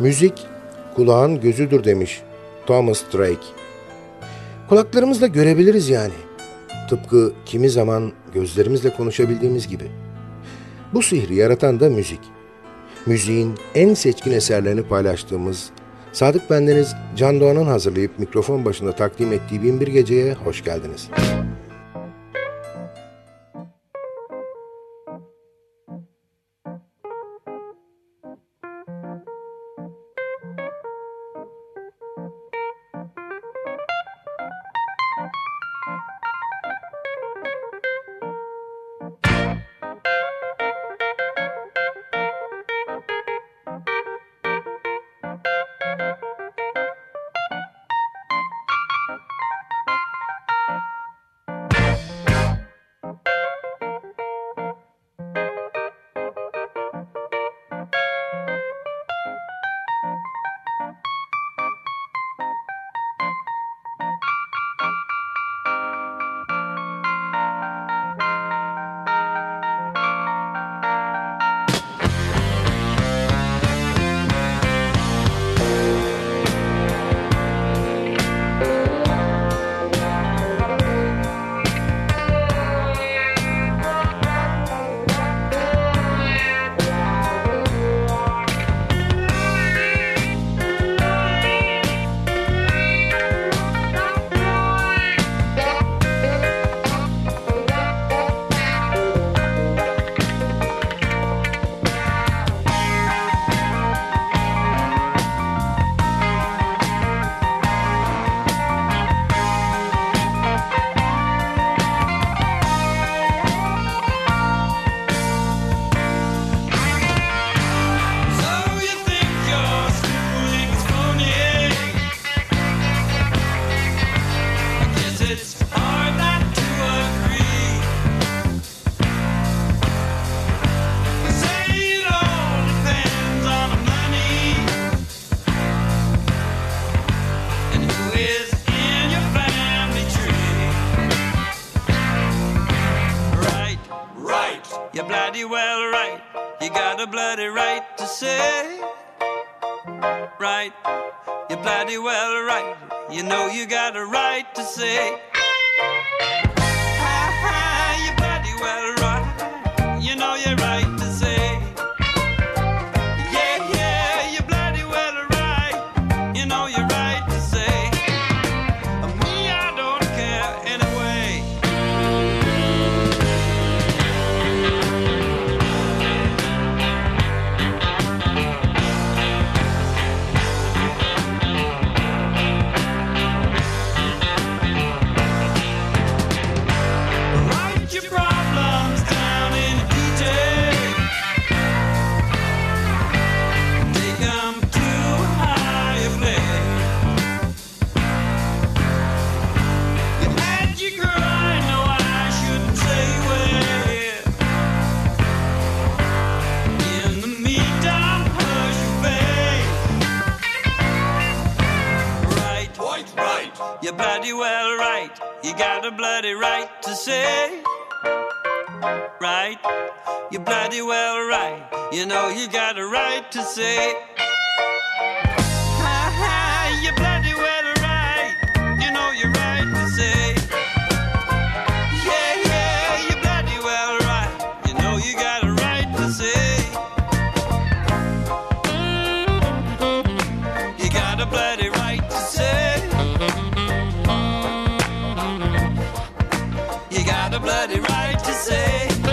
Müzik kulağın gözüdür demiş Thomas Drake. Kulaklarımızla görebiliriz yani. Tıpkı kimi zaman gözlerimizle konuşabildiğimiz gibi. Bu sihri yaratan da müzik. Müziğin en seçkin eserlerini paylaştığımız Sadık Bendeniz Can Doğan'ın hazırlayıp mikrofon başında takdim ettiği Binbir Gece'ye hoş geldiniz. Müzik got a bloody right to say.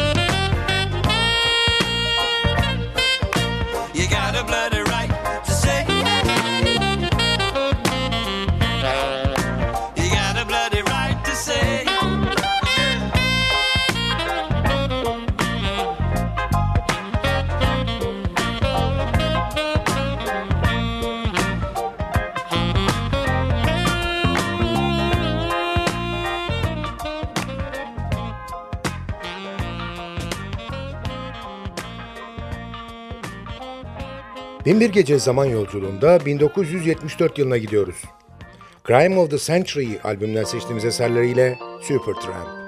Binbir Gece Zaman Yolculuğunda 1974 yılına gidiyoruz. Crime of the Century albümünden seçtiğimiz eserleriyle Supertramp.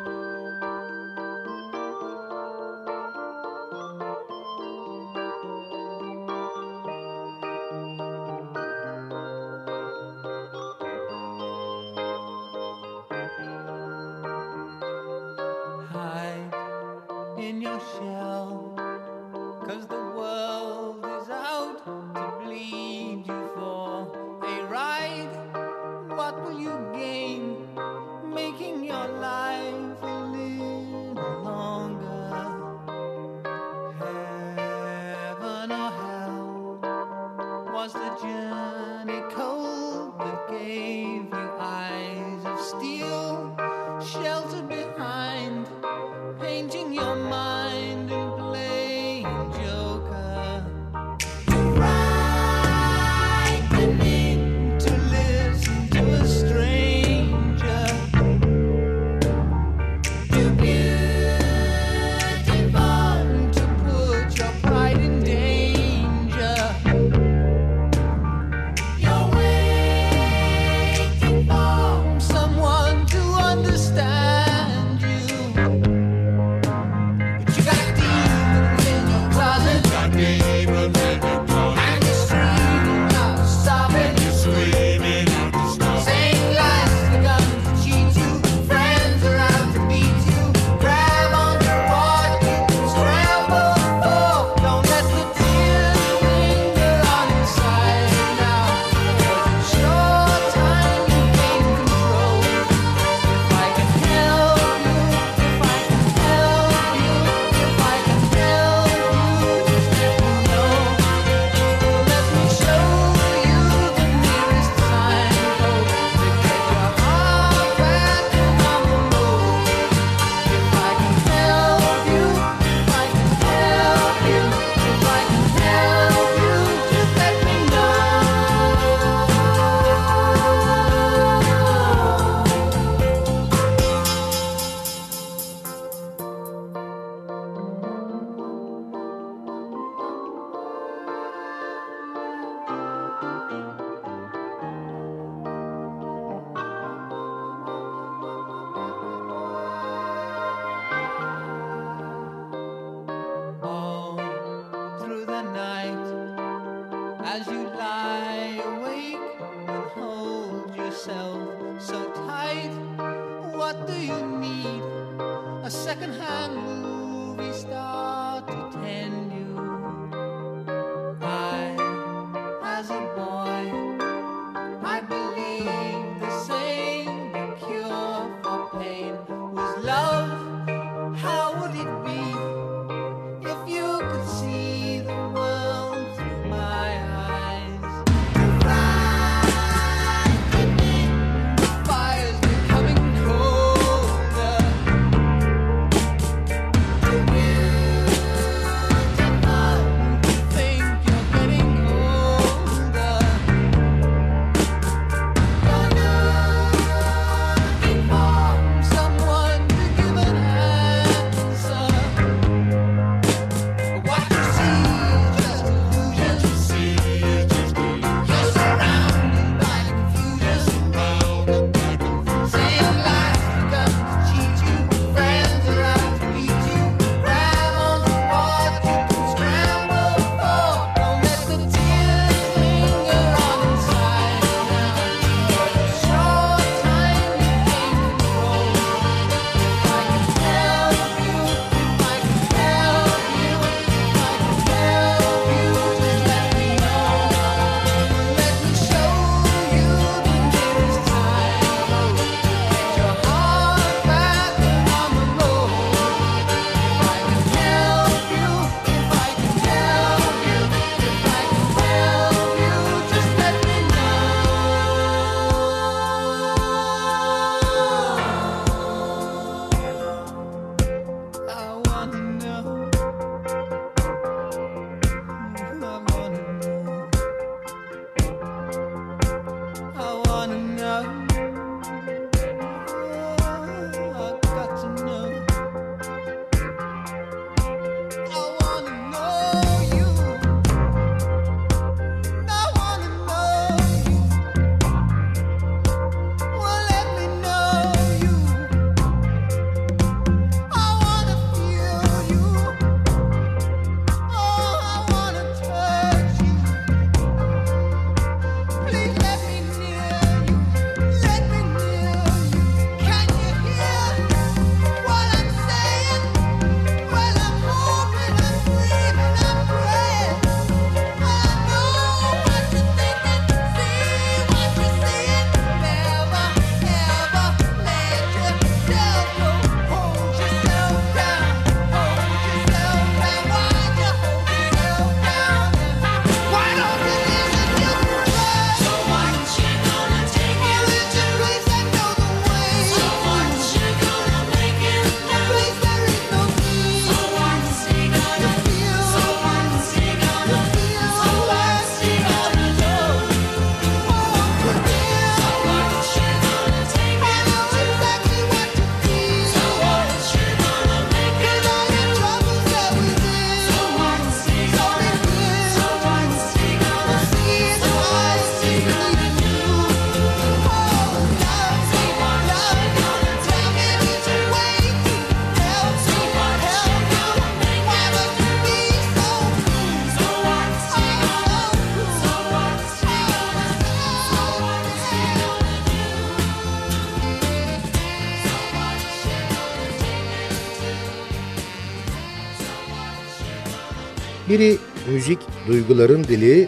Biri müzik duyguların dili,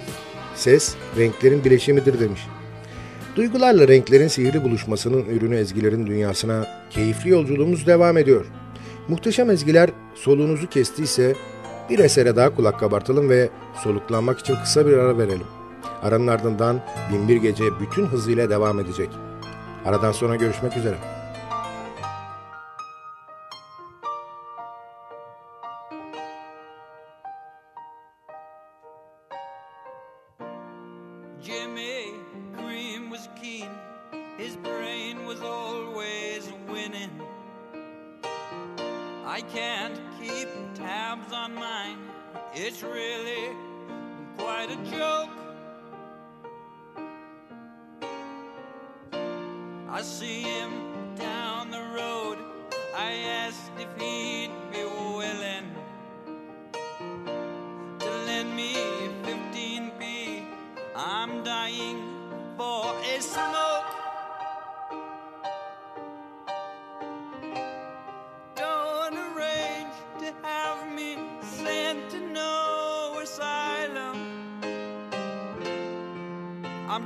ses renklerin bileşimidir demiş. Duygularla renklerin sihirli buluşmasının ürünü ezgilerin dünyasına keyifli yolculuğumuz devam ediyor. Muhteşem ezgiler soluğunuzu kestiyse bir esere daha kulak kabartalım ve soluklanmak için kısa bir ara verelim. Aranın ardından Binbir Gece bütün hızıyla devam edecek. Aradan sonra görüşmek üzere.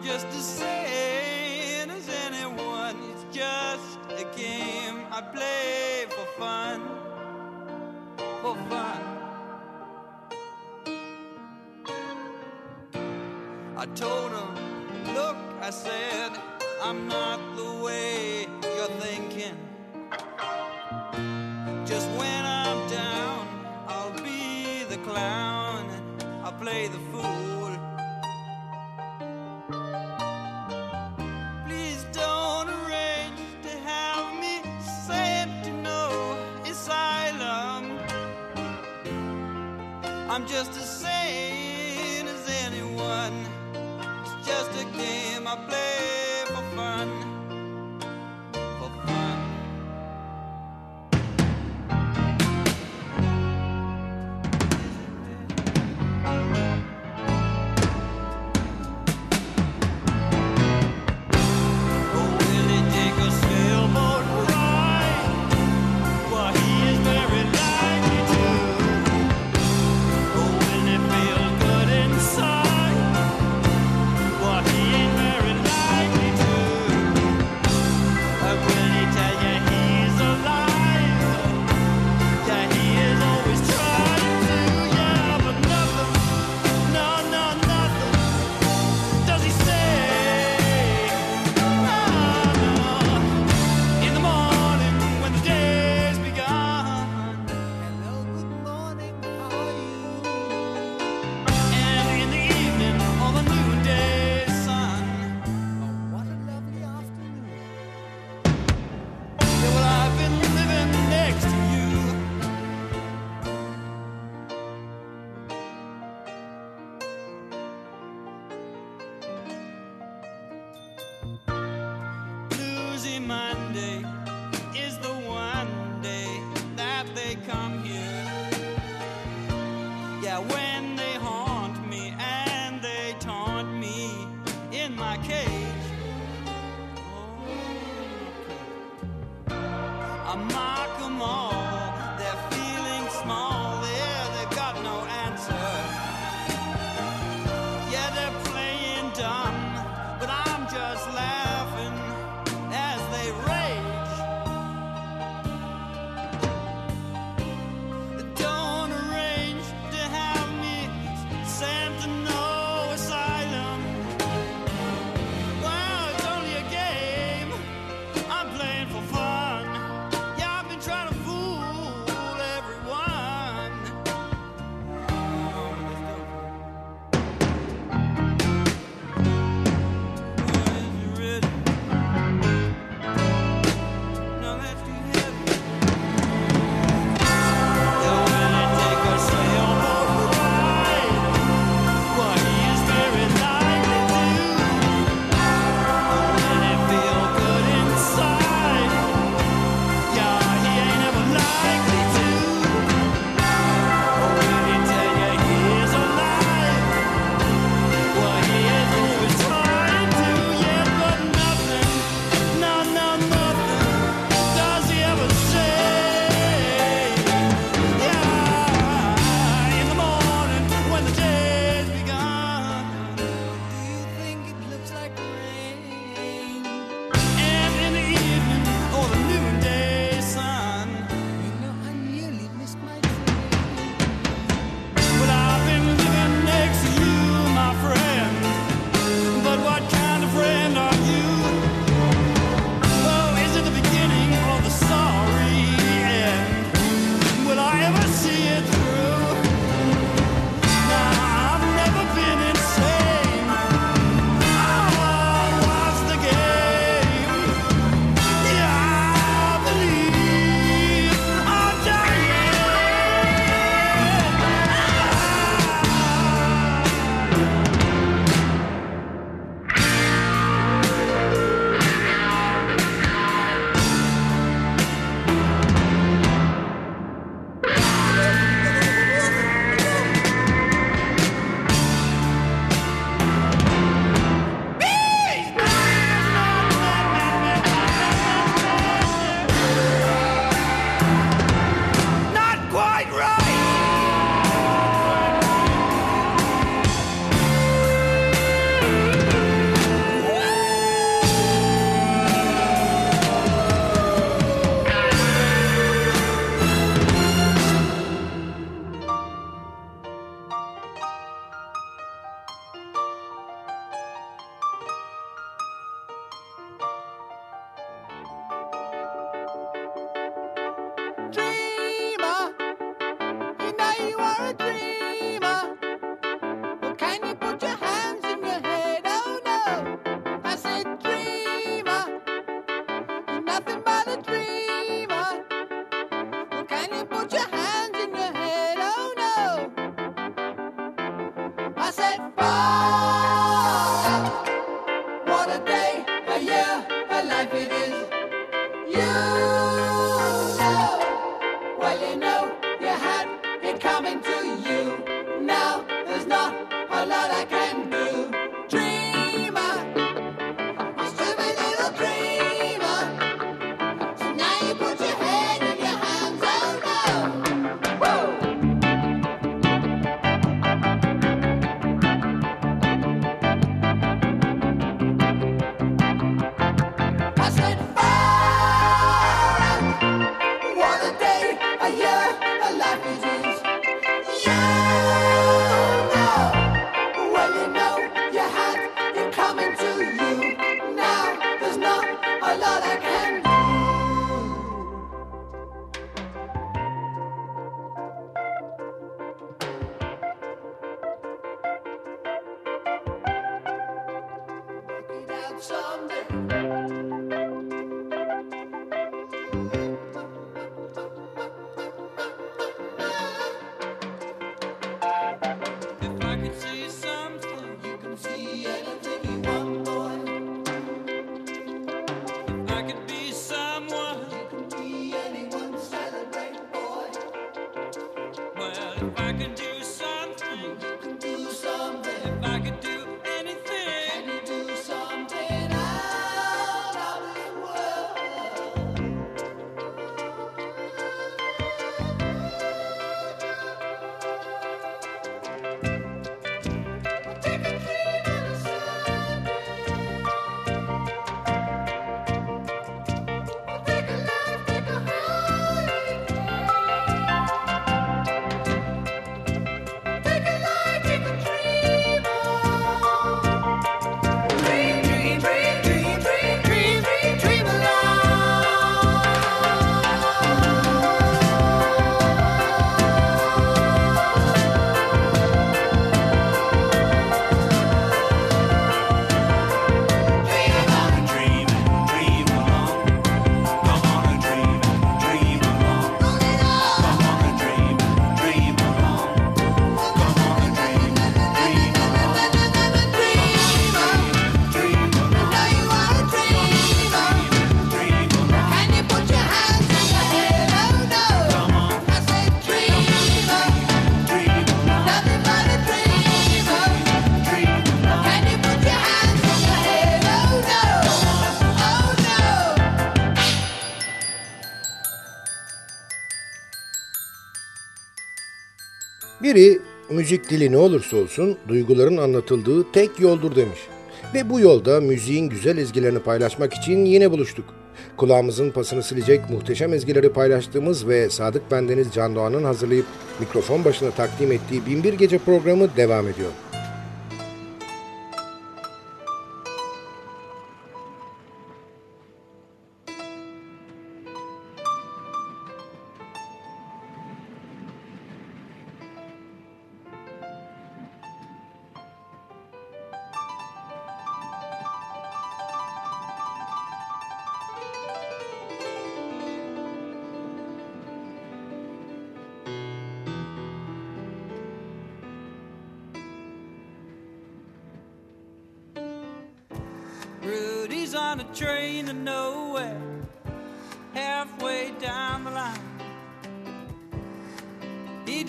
just to say someday. Biri müzik dili ne olursa olsun duyguların anlatıldığı tek yoldur demiş. Ve bu yolda müziğin güzel ezgilerini paylaşmak için yine buluştuk. Kulağımızın pasını silecek muhteşem ezgileri paylaştığımız ve Sadık Bendeniz Can Doğan'ın hazırlayıp mikrofon başına takdim ettiği Binbir Gece programı devam ediyor.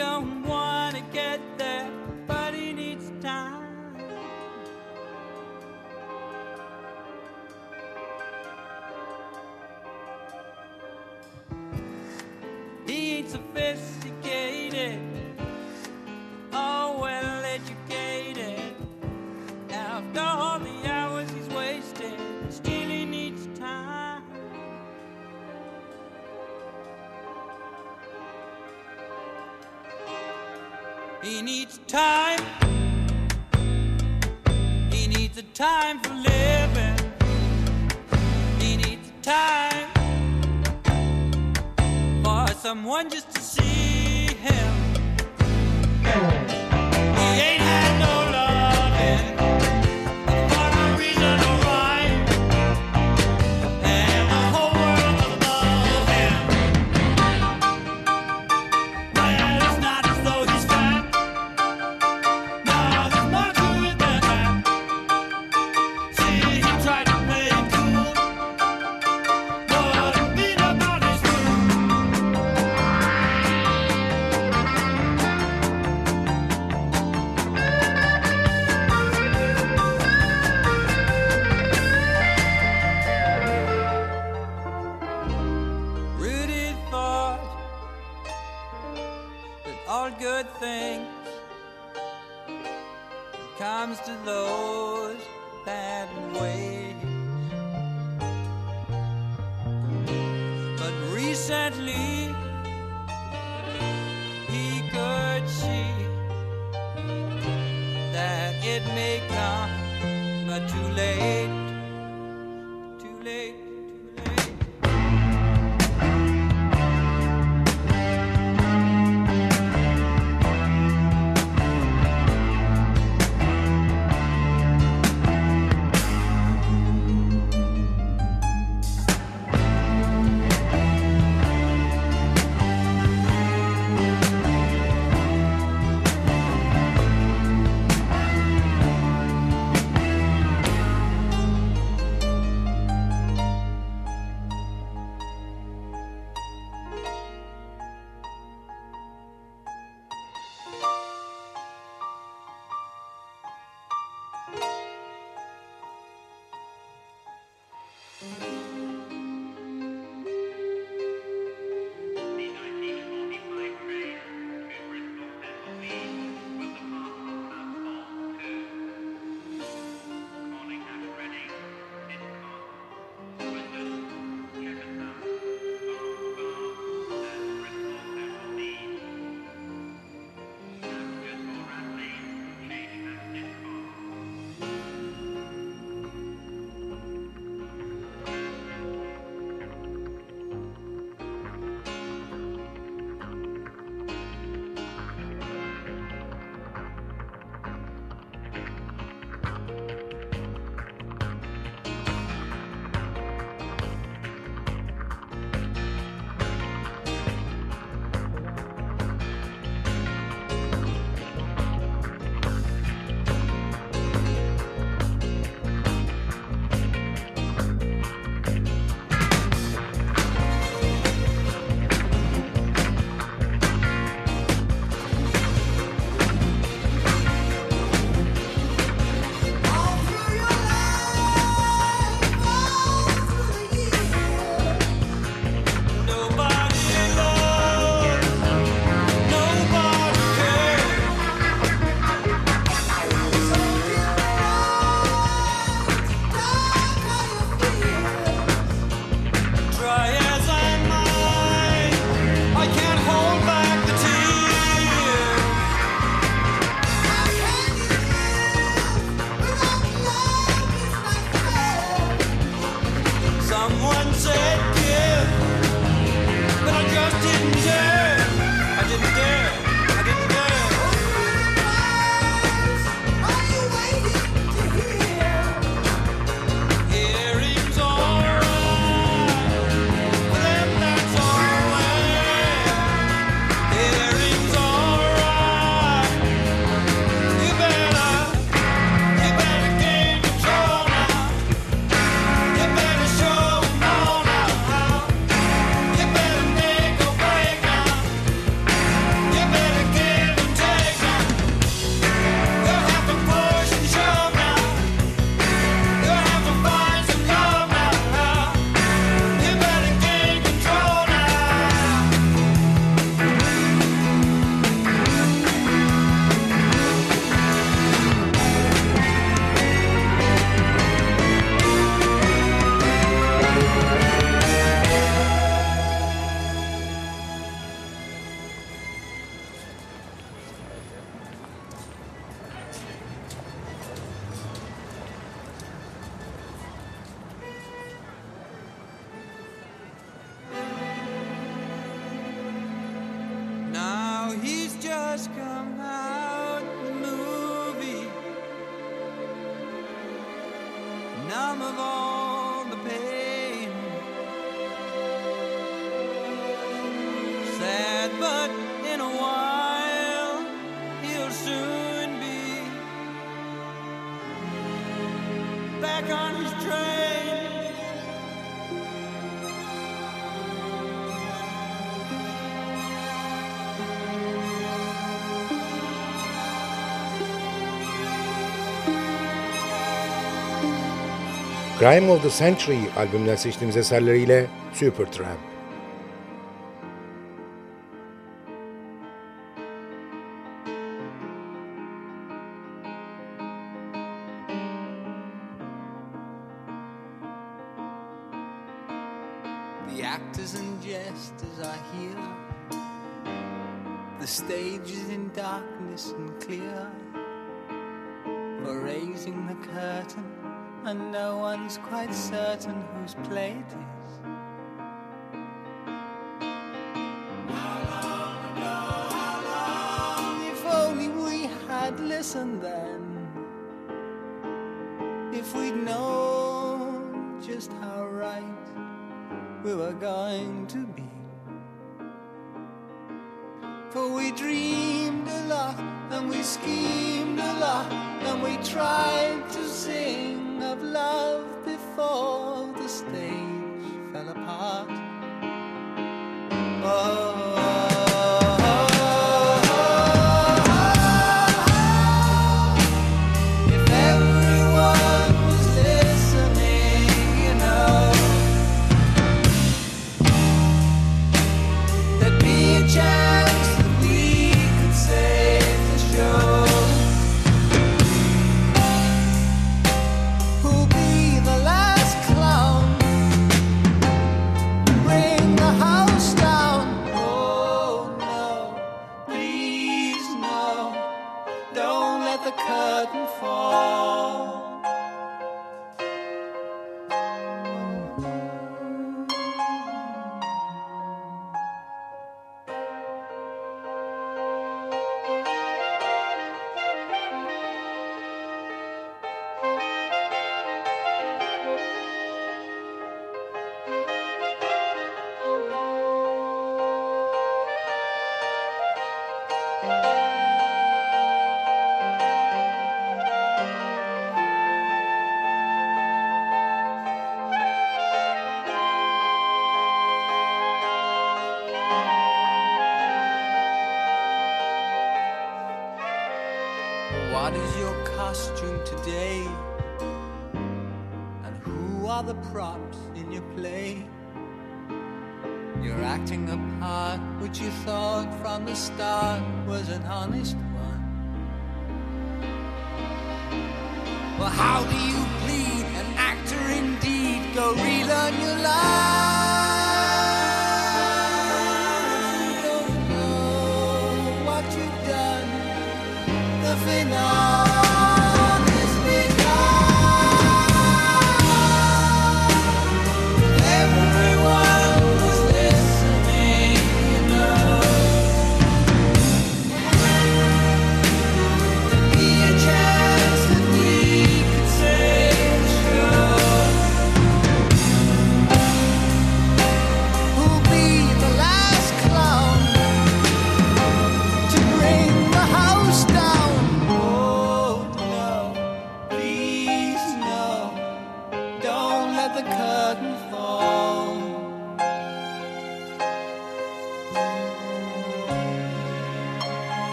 don't want to get time for living. We need the time for someone just Crime of the Century albümünden seçtiğimiz eserleriyle Supertramp. Listened then. If we'd known just how right we were going to be. For we dreamed a lot and we schemed a lot and we tried to sing of love before the stage props in your play? You're acting a part which you thought from the start was an honest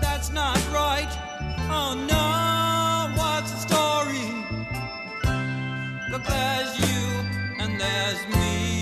that's not right. Oh no, what's the story? Look, there's you and there's me.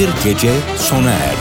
bir gece sona erdi.